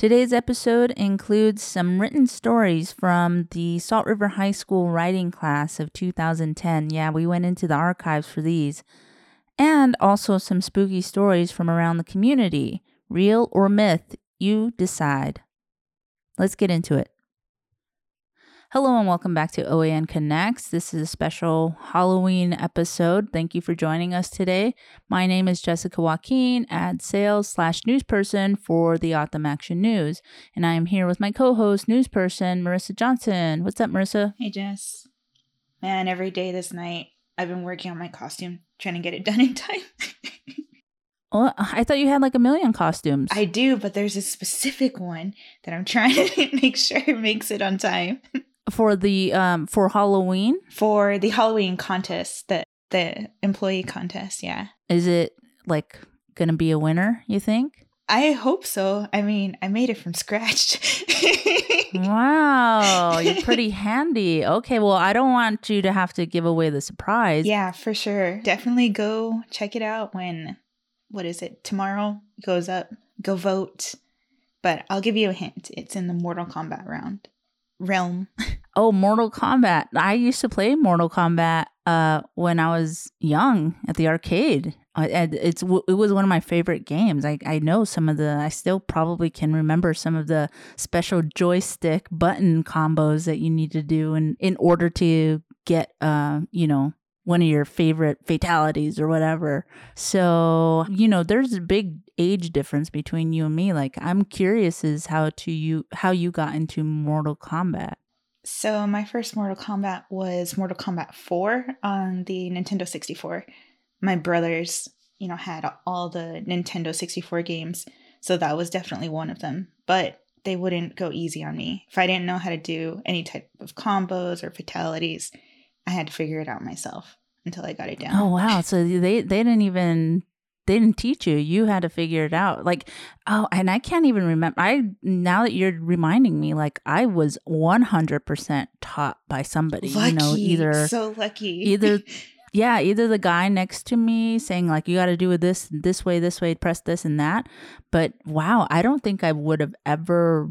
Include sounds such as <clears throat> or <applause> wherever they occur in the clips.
Today's episode includes some written stories from the Salt River High School writing class of 2010. Yeah, we went into the archives for these. And also some spooky stories from around the community. Real or myth, you decide. Let's get into it. Hello and welcome back to OAN Connects. This is a special Halloween episode. Thank you for joining us today. My name is Jessica Joaquin, ad sales slash newsperson for the Au-Authm Action News, and I am here with my co-host, newsperson Marissa Johnson. What's up, Marissa? Hey, Jess. Man, every day this night I've been working on my costume, trying to get it <laughs> done in time. Well, I thought you had like a million costumes. I do, but there's a specific one that I'm trying <laughs> to make sure makes it on time. <laughs> for the um for Halloween? For the Halloween contest, that the employee contest, yeah. Is it like gonna be a winner, you think? I hope so. I mean, I made it from scratch. <laughs> wow, you're pretty handy. Okay, well, I don't want you to have to give away the surprise. Yeah, for sure. Definitely go check it out when what is it? Tomorrow goes up. Go vote. But I'll give you a hint. It's in the Mortal Kombat round realm. Oh, Mortal Kombat. I used to play Mortal Kombat uh, when I was young at the arcade. And it's it was one of my favorite games. I I know some of the I still probably can remember some of the special joystick button combos that you need to do in in order to get uh you know one of your favorite fatalities or whatever. So, you know, there's a big age difference between you and me. Like I'm curious as how to you how you got into Mortal Kombat. So my first Mortal Kombat was Mortal Kombat 4 on the Nintendo 64. My brothers, you know, had all the Nintendo 64 games, so that was definitely one of them. But they wouldn't go easy on me. If I didn't know how to do any type of combos or fatalities, I had to figure it out myself until I got it down. Oh wow. So they they didn't even they didn't teach you. You had to figure it out. Like, oh, and I can't even remember. I now that you're reminding me, like I was 100% taught by somebody. Lucky. You know, either so lucky. either <laughs> yeah, either the guy next to me saying like you got to do it this this way, this way, press this and that. But wow, I don't think I would have ever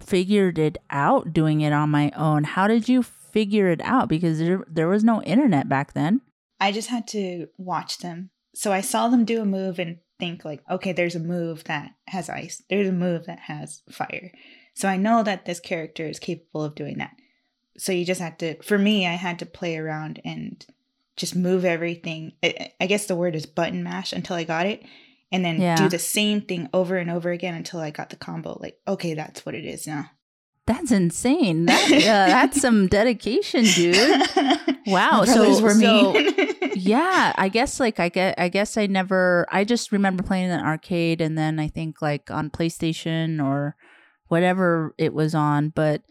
figured it out doing it on my own. How did you figure it out because there there was no internet back then? I just had to watch them so I saw them do a move and think like, okay, there's a move that has ice. There's a move that has fire. So I know that this character is capable of doing that. So you just have to for me, I had to play around and just move everything. I, guess the word is button mash until I got it and then yeah. do the same thing over and over again until I got the combo. Like, okay, that's what it is now. That's insane. That uh, that's some <laughs> dedication, dude. Wow. so were so, <laughs> yeah, I guess like I get I guess I never I just remember playing in an arcade and then I think like on PlayStation or whatever it was on, but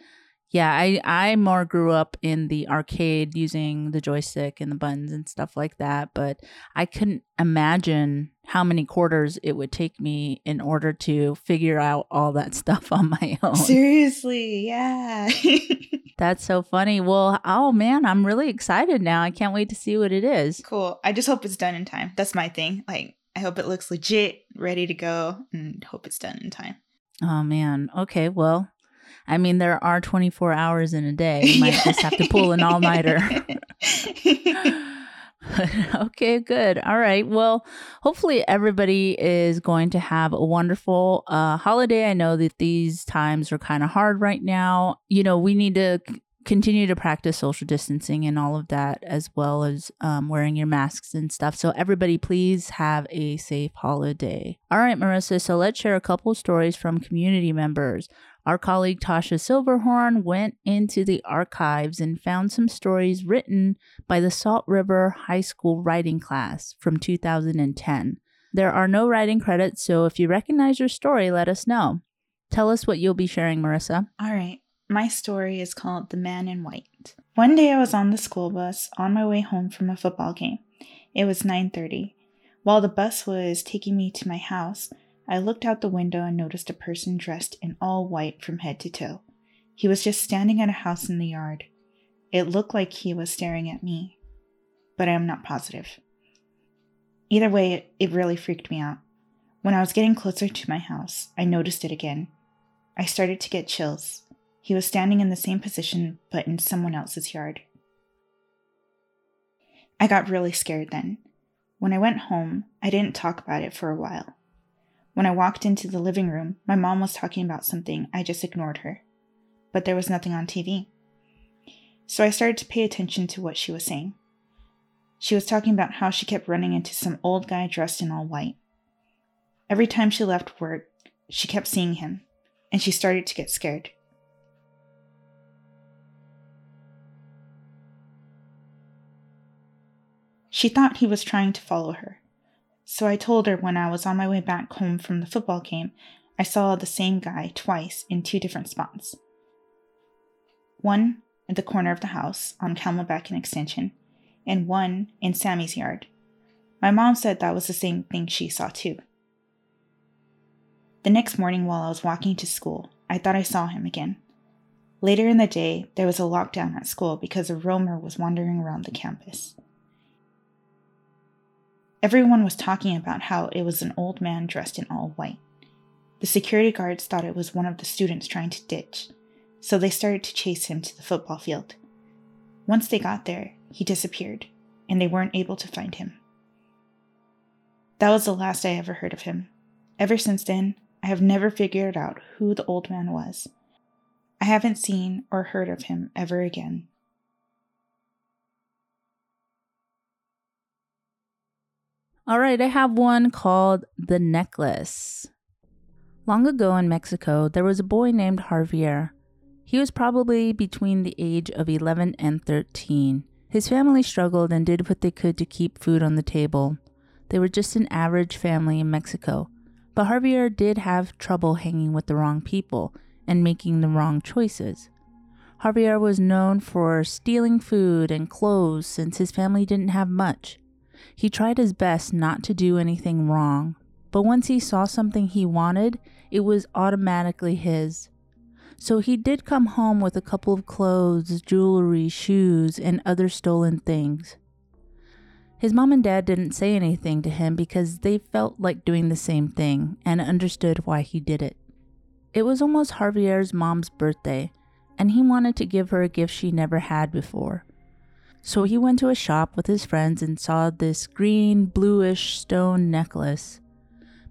yeah, I I more grew up in the arcade using the joystick and the buttons and stuff like that, but I couldn't imagine how many quarters it would take me in order to figure out all that <laughs> stuff on my own. Seriously, yeah. <laughs> That's so funny. Well, oh man, I'm really excited now. I can't wait to see what it is. Cool. I just hope it's done in time. That's my thing. Like I hope it looks legit, ready to go, and hope it's done in time. Oh man. Okay, well, I mean, there are 24 hours in a day. You might just have to pull an <laughs> all nighter. <laughs> <laughs> okay, good. All right. Well, hopefully everybody is going to have a wonderful uh, holiday. I know that these times are kind of hard right now. You know, we need to continue to practice social distancing and all of that, as well as um, wearing your masks and stuff. So, everybody, please have a safe holiday. All right, Marissa. So, let's share a couple stories from community members. Our colleague Tasha Silverhorn went into the archives and found some stories written by the Salt River High School writing class from 2010. There are no writing credits, so if you recognize your story, let us know. Tell us what you'll be sharing, Marissa. All right. My story is called The Man in White. One day I was on the school bus on my way home from a football game. It was 9:30. While the bus was taking me to my house, I looked out the window and noticed a person dressed in all white from head to toe. He was just standing at a house in the yard. It looked like he was staring at me, but I am not positive. Either way, it, it really freaked me out. When I was getting closer to my house, I noticed it again. I started to get chills. He was standing in the same position, but in someone else's yard. I got really scared then. When I went home, I didn't talk about it for a while. When I walked into the living room, my mom was talking about something. I just ignored her. But there was nothing on TV. So I started to pay attention to what she was saying. She was talking about how she kept running into some old guy dressed in all white. Every time she left work, she kept seeing him, and she started to get scared. She thought he was trying to follow her. So I told her when I was on my way back home from the football game, I saw the same guy twice in two different spots. One at the corner of the house on Camelback and Extension, and one in Sammy's yard. My mom said that was the same thing she saw too. The next morning, while I was walking to school, I thought I saw him again. Later in the day, there was a lockdown at school because a roamer was wandering around the campus. Everyone was talking about how it was an old man dressed in all white. The security guards thought it was one of the students trying to ditch, so they started to chase him to the football field. Once they got there, he disappeared, and they weren't able to find him. That was the last I ever heard of him. Ever since then, I have never figured out who the old man was. I haven't seen or heard of him ever again. All right, I have one called The Necklace. Long ago in Mexico, there was a boy named Javier he was probably between the age of 11 and 13. His family struggled and did what they could to keep food on the table. They were just an average family in Mexico. But Javier did have trouble hanging with the wrong people and making the wrong choices. Javier was known for stealing food and clothes since his family didn't have much. He tried his best not to do anything wrong, but once he saw something he wanted, it was automatically his. So he did come home with a couple of clothes, jewelry, shoes, and other stolen things. His mom and dad didn't say anything to him because they felt like doing the same thing and understood why he did it. It was almost Javier's mom's birthday, and he wanted to give her a gift she never had before. So he went to a shop with his friends and saw this green, bluish stone necklace.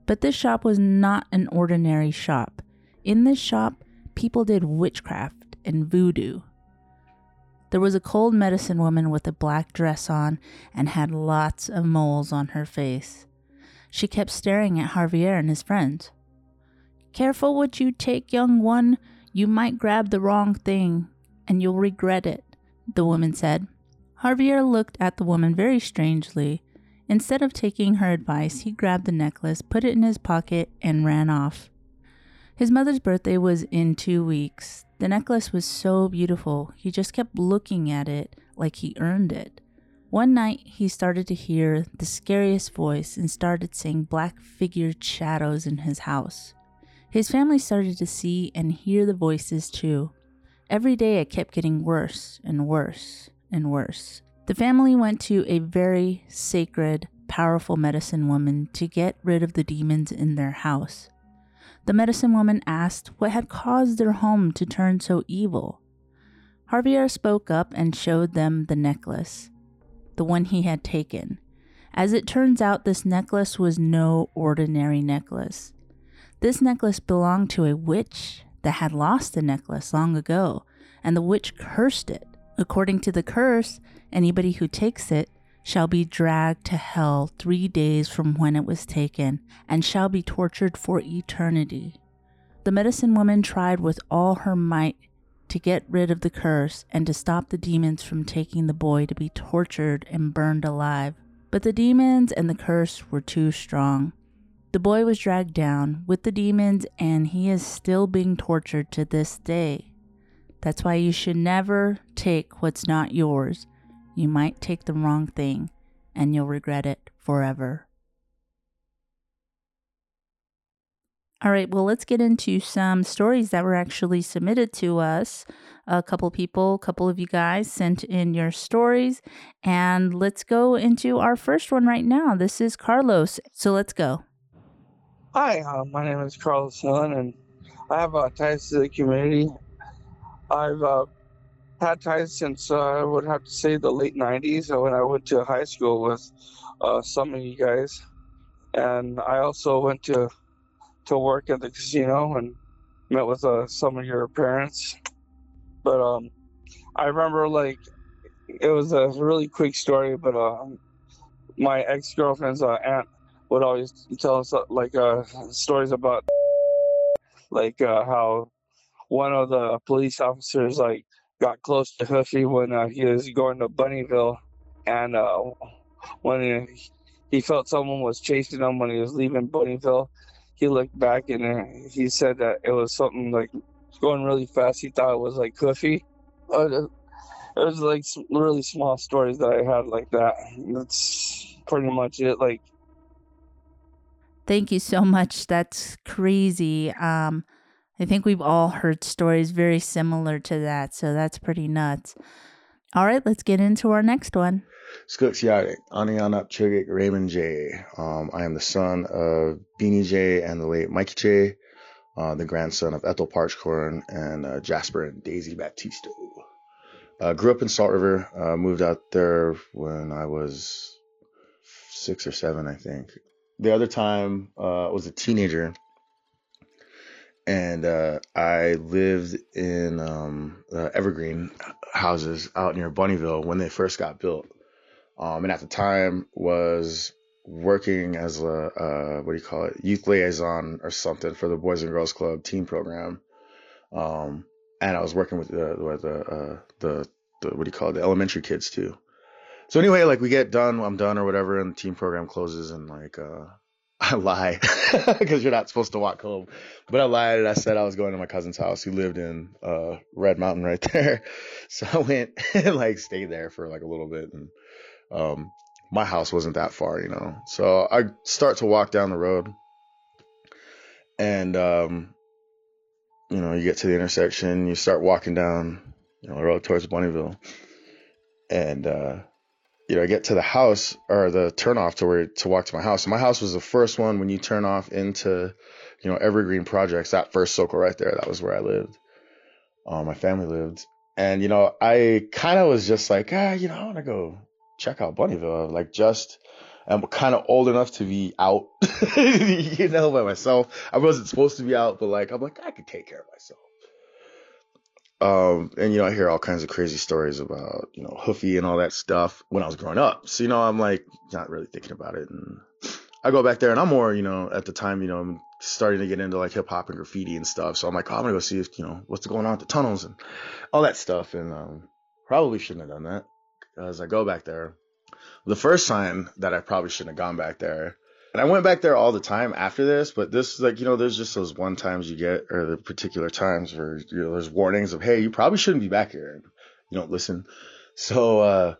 But this shop was not an ordinary shop. In this shop, people did witchcraft and voodoo. There was a cold medicine woman with a black dress on and had lots of moles on her face. She kept staring at Javier and his friends. Careful what you take, young one. You might grab the wrong thing, and you'll regret it, the woman said. Javier looked at the woman very strangely. Instead of taking her advice, he grabbed the necklace, put it in his pocket, and ran off. His mother's birthday was in two weeks. The necklace was so beautiful, he just kept looking at it like he earned it. One night, he started to hear the scariest voice and started seeing black figured shadows in his house. His family started to see and hear the voices too. Every day, it kept getting worse and worse and worse. The family went to a very sacred, powerful medicine woman to get rid of the demons in their house. The medicine woman asked what had caused their home to turn so evil. Javier spoke up and showed them the necklace, the one he had taken. As it turns out, this necklace was no ordinary necklace. This necklace belonged to a witch that had lost the necklace long ago, and the witch cursed it. According to the curse, anybody who takes it shall be dragged to hell three days from when it was taken, and shall be tortured for eternity. The medicine woman tried with all her might to get rid of the curse and to stop the demons from taking the boy to be tortured and burned alive. But the demons and the curse were too strong. The boy was dragged down with the demons, and he is still being tortured to this day. That's why you should never take what's not yours you might take the wrong thing and you'll regret it forever. All right, well, let's get into some stories that were actually submitted to us. A couple people, a couple of you guys sent in your stories, and let's go into our first one right now. This is Carlos. So let's go. Hi, uh, my name is Carlos Helen, and I have ties to the community. I've uh, had ties since uh, I would have to say the late 90s uh, when I went to high school with uh, some of you guys. And I also went to to work at the casino and met with uh, some of your parents. But um, I remember like it was a really quick story, but uh, my ex girlfriend's uh, aunt would always tell us like stories about like how one of the police officers like got close to Hoofy when uh, he was going to Bunnyville, and uh, when he, he felt someone was chasing him when he was leaving Bunnyville, he looked back and uh, he said that it was something like going really fast. He thought it was like Hoofy. Uh, it was like really small stories that I had like that. That's pretty much it. Like Thank you so much. That's crazy. Um, I think we've all heard stories very similar to that, so that's pretty nuts. All right, let's get into our next one. Skooks Anianap Chugik Raymond J. Um, I am the son of Beanie J and the late Mikey J, uh, the grandson of Ethel Parchcorn and uh, Jasper and Daisy Baptista. Uh, grew up in Salt River, uh, moved out there when I was six or seven, I think the other time uh, I was a teenager, and uh, I lived in um, uh, Evergreen houses out near Bunnyville when they first got built. Um, and at the time was working as a uh, what do you call it youth liaison or something for the Boys and Girls Club team program. Um, and I was working with the with the, uh, the the what do you call it the elementary kids too. So anyway, like we get done, I'm done or whatever, and the team program closes, and like uh, <laughs> I lied <laughs> because you're not supposed to walk home, but I lied and I said I was going to my cousin's house who lived in uh, Red Mountain right <laughs> there. So I went and like stayed there for like a little bit, and um, my house wasn't that far, you know. So I start to walk down the road, and um, you know, you get to the intersection, you start walking down, you know, the road towards Bunnyville, and uh, you know, I get to the house or the turnoff to where to walk to my house. my house was the first one when you turn off into, you know, Evergreen Projects. That first circle right there, that was where I lived. Uh, my family lived, and you know, I kind of was just like, ah, you know, I want to go check out Bunnyville. Like, just I'm kind of old enough to be out, <laughs> you know, by myself. I wasn't supposed to be out, but like, I'm like, I could take care of myself. Um, and you know, I hear all kinds of crazy stories about, you know, Hoofy and all that stuff when I was growing up. So, you know, I'm like not really thinking about it. And I go back there and I'm more, you know, at the time, you know, I'm starting to get into like hip hop and graffiti and stuff. So I'm like, oh, I'm gonna go see if, you know, what's going on at the tunnels and all that stuff. And um, probably shouldn't have done that because I go back there. The first time that I probably shouldn't have gone back there and I went back there all the time after this, but this is like you know there's just those one times you get or the particular times where you know there's warnings of hey you probably shouldn't be back here and you don't listen. So uh,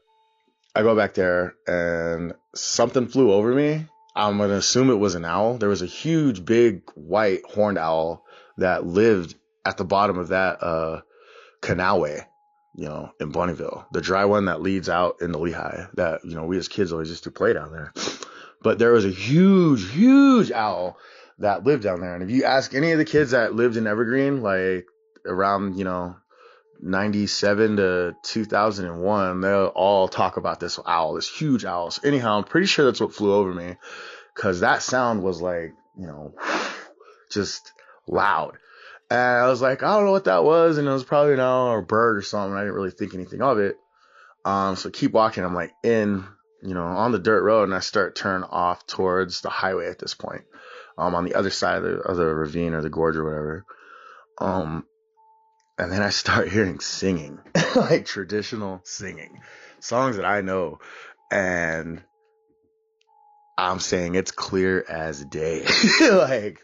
I go back there and something flew over me. I'm gonna assume it was an owl. There was a huge big white horned owl that lived at the bottom of that uh, canalway you know, in Bunnyville, the dry one that leads out into Lehi that, you know, we as kids always used to play down there. But there was a huge, huge owl that lived down there. And if you ask any of the kids that lived in Evergreen, like around, you know, 97 to 2001, they'll all talk about this owl, this huge owl. So anyhow, I'm pretty sure that's what flew over me because that sound was like, you know, <sighs> just loud. And I was like, I don't know what that was. And it was probably an owl or a bird or something. I didn't really think anything of it. Um, so keep walking. I'm like in you know, on the dirt road and I start turn off towards the highway at this point. Um, on the other side of the, of the ravine or the gorge or whatever. Um, and then I start <laughs> hearing singing, <laughs> like traditional singing, songs that I know. And I'm saying it's clear as day. <laughs> like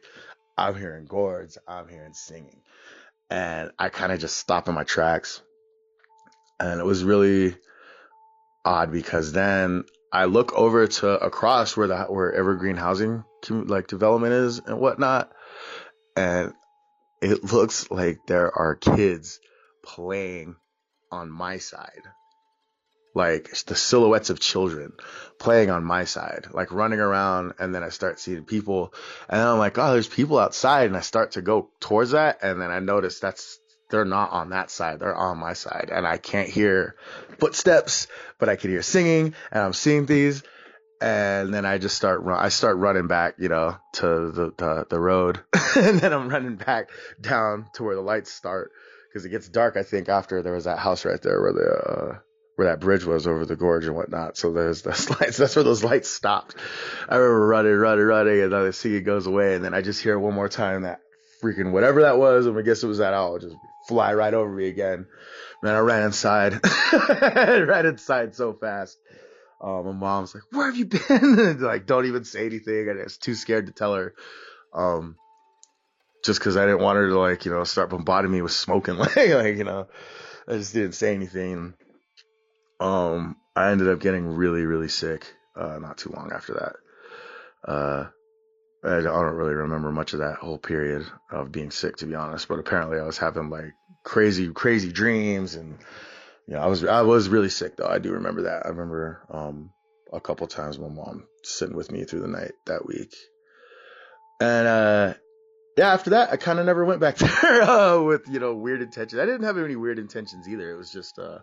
I'm hearing gourds, I'm hearing singing. And I kind of just stop in my tracks. And it was really odd because then I look over to across where the where Evergreen housing like development is and whatnot, and it looks like there are kids playing on my side, like the silhouettes of children playing on my side, like running around. And then I start seeing people and I'm like, oh, there's people outside. And I start to go towards that. And then I notice that's, they're not on that side. They're on my side. And I can't hear footsteps, but I can hear singing and I'm seeing these. And then I just start run, I start running back, you know, to the, the, the road. <laughs> and then I'm running back down to where the lights start because it gets dark. I think after there was that house right there where the, uh, where that bridge was over the gorge and whatnot. So there's those <laughs> lights. That's where those lights stopped. I remember running, running, running, and then I see it goes away, and then I just hear one more time that freaking whatever that was, and I guess it was that owl just fly right over me again. Man, I ran inside, <laughs> ran inside so fast. Um, my mom's like, "Where have you been?" <laughs> and like, don't even say anything. I was too scared to tell her. Um, just because I didn't want her to like, you know, start bombarding me with smoking. <laughs> like, like, you know, I just didn't say anything. Um, I ended up getting really, really sick, uh, not too long after that. Uh, I don't really remember much of that whole period of being sick, to be honest. But apparently, I was having like crazy, crazy dreams, and you know, I was I was really sick though. I do remember that. I remember um, a couple times my mom sitting with me through the night that week, and uh, yeah, after that, I kind of never went back <laughs> there uh, with you know weird intentions. I didn't have any weird intentions either. It was just uh,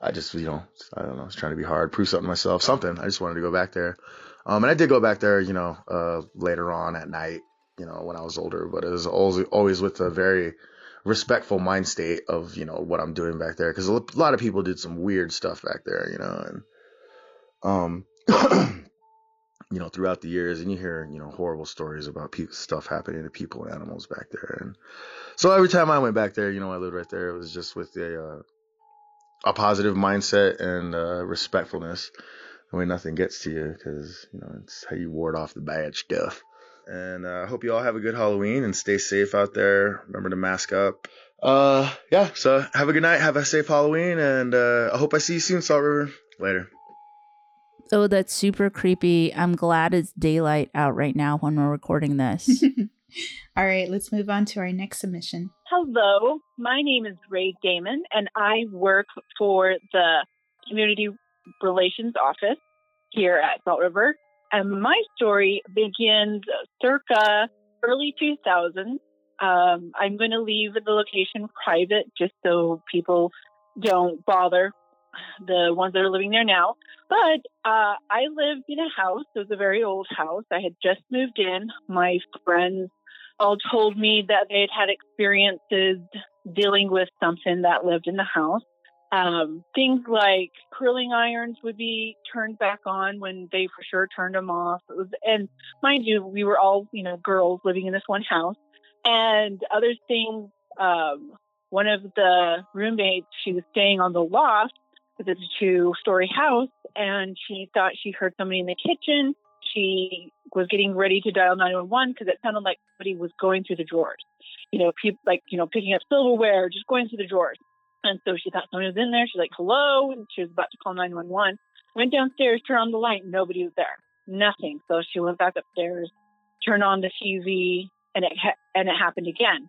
I just, you know, I don't know, I was trying to be hard, prove something myself, something. I just wanted to go back there. Um, and I did go back there, you know, uh, later on at night, you know, when I was older, but it was always, always with a very respectful mind state of, you know, what I'm doing back there. Cause a lot of people did some weird stuff back there, you know, and, um, <clears throat> you know, throughout the years, and you hear, you know, horrible stories about pe- stuff happening to people and animals back there. And so every time I went back there, you know, I lived right there. It was just with a, uh, a positive mindset and uh, respectfulness. The way nothing gets to you because you know it's how you ward off the bad stuff. And uh, I uh, hope you all have a good Halloween and stay safe out there. Remember to mask up. Uh, yeah. So have a good night. Have a safe Halloween, and uh, I hope I see you soon, Salt River. Later. Oh, that's super creepy. I'm glad it's daylight out right now when we're recording this. <laughs> All right, let's move on to our next submission. Hello, my name is Ray Damon, and I work for the Community Relations Office here at Salt River. And my story begins circa early 2000s. Um, I'm going to leave the location private just so people don't bother the ones that are living there now. But uh, I lived in a house. It was a very old house. I had just moved in. My friends all told me that they had had experiences dealing with something that lived in the house. Um, things like curling irons would be turned back on when they for sure turned them off. Was, and mind you, we were all, you know, girls living in this one house. And other things, um, one of the roommates, she was staying on the loft because it's a two story house and she thought she heard somebody in the kitchen she was getting ready to dial 911 because it sounded like somebody was going through the drawers. You know, like, you know, picking up silverware, just going through the drawers. And so she thought somebody was in there. She's like, hello. And she was about to call 911. Went downstairs, turned on the light. Nobody was there. Nothing. So she went back upstairs, turned on the TV, and it, ha- and it happened again.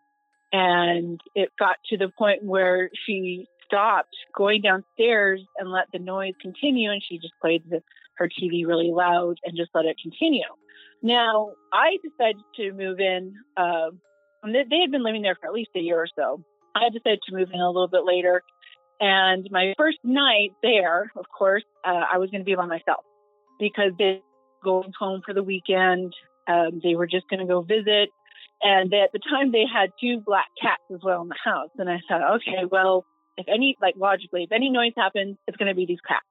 And it got to the point where she stopped going downstairs and let the noise continue. And she just played the her TV really loud and just let it continue. Now, I decided to move in. Uh, they had been living there for at least a year or so. I decided to move in a little bit later. And my first night there, of course, uh, I was going to be by myself because they going home for the weekend. Um, they were just going to go visit. And they, at the time, they had two black cats as well in the house. And I thought, okay, well, if any, like logically, if any noise happens, it's going to be these cats.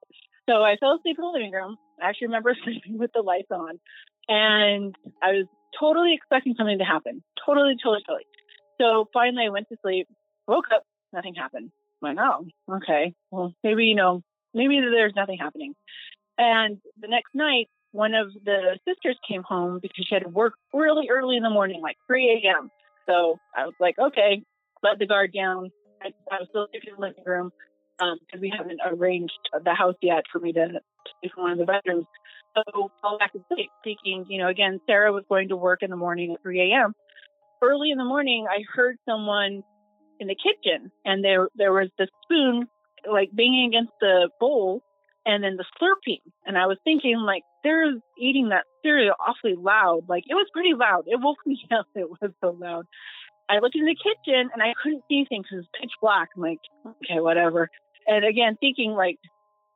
So I fell asleep in the living room. I actually remember <laughs> sleeping with the lights on. And I was totally expecting something to happen. Totally, totally, totally. So finally I went to sleep, woke up, nothing happened. I'm like, oh, okay. Well, maybe, you know, maybe there's nothing happening. And the next night, one of the sisters came home because she had to work really early in the morning, like 3 a.m. So I was like, okay, let the guard down. I, I was still sleeping in the living room because um, we haven't arranged the house yet for me to sleep in one of the bedrooms. So all back to sleep, thinking, you know, again, Sarah was going to work in the morning at 3 a.m. Early in the morning, I heard someone in the kitchen, and there there was the spoon like banging against the bowl and then the slurping. And I was thinking, like, they're eating that cereal awfully loud. Like, it was pretty loud. It woke <laughs> me up. It was so loud. I looked in the kitchen and I couldn't see anything because it was pitch black. I'm like, okay, whatever. And again, thinking like,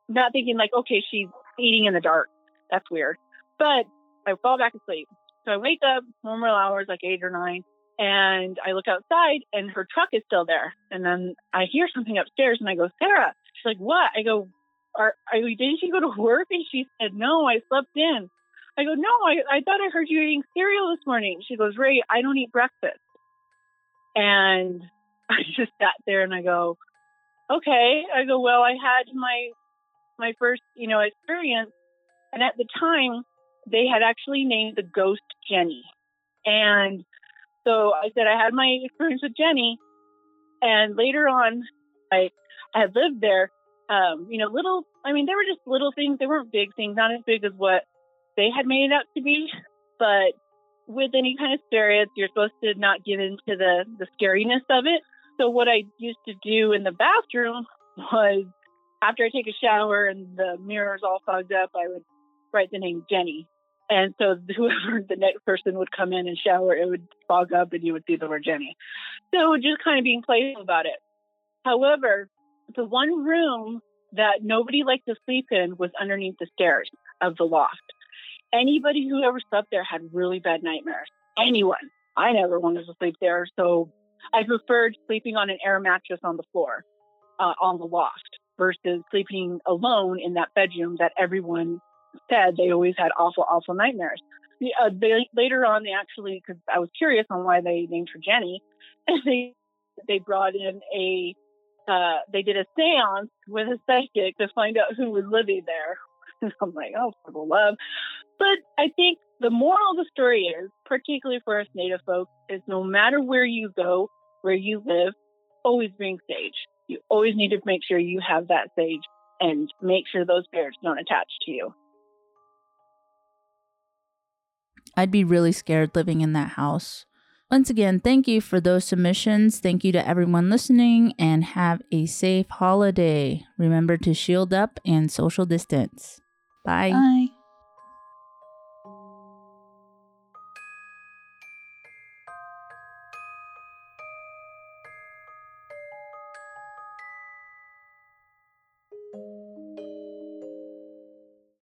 not thinking like, okay, she's eating in the dark. That's weird. But I fall back asleep. So I wake up normal hours, like eight or nine, and I look outside and her truck is still there. And then I hear something upstairs and I go, Sarah. She's like, what? I go, are, are you, didn't you go to work? And she said, no, I slept in. I go, no, I, I thought I heard you eating cereal this morning. She goes, Ray, I don't eat breakfast. And <laughs> I just sat there and I go, okay. I go, well, I had my, my first, you know, experience. And at the time they had actually named the ghost Jenny. And so I said, I had my experience with Jenny. And later on, I, I had lived there um, you know, little, I mean, they were just little things. They weren't big things, not as big as what they had made it out to be. But with any kind of spirits, you're supposed to not give into the, the scariness of it. So what I used to do in the bathroom was after I take a shower and the mirror's all fogged up, I would write the name Jenny. And so whoever the next person would come in and shower, it would fog up and you would see the word Jenny. So just kind of being playful about it. However, the one room that nobody liked to sleep in was underneath the stairs of the loft. Anybody who ever slept there had really bad nightmares. Anyone. I never wanted to sleep there, so I preferred sleeping on an air mattress on the floor, uh, on the loft, versus sleeping alone in that bedroom that everyone said they always had awful, awful nightmares. Uh, they, later on, they actually, because I was curious on why they named her Jenny, <laughs> they they brought in a uh, they did a seance with a psychic to find out who was living there. <laughs> I'm like, oh, for the love. But I think the moral of the story is, particularly for us Native folks, is no matter where you go, where you live, always bring sage. You always need to make sure you have that sage and make sure those spirits don't attach to you. I'd be really scared living in that house. Once again, thank you for those submissions. Thank you to everyone listening and have a safe holiday. Remember to shield up and social distance. Bye. Bye.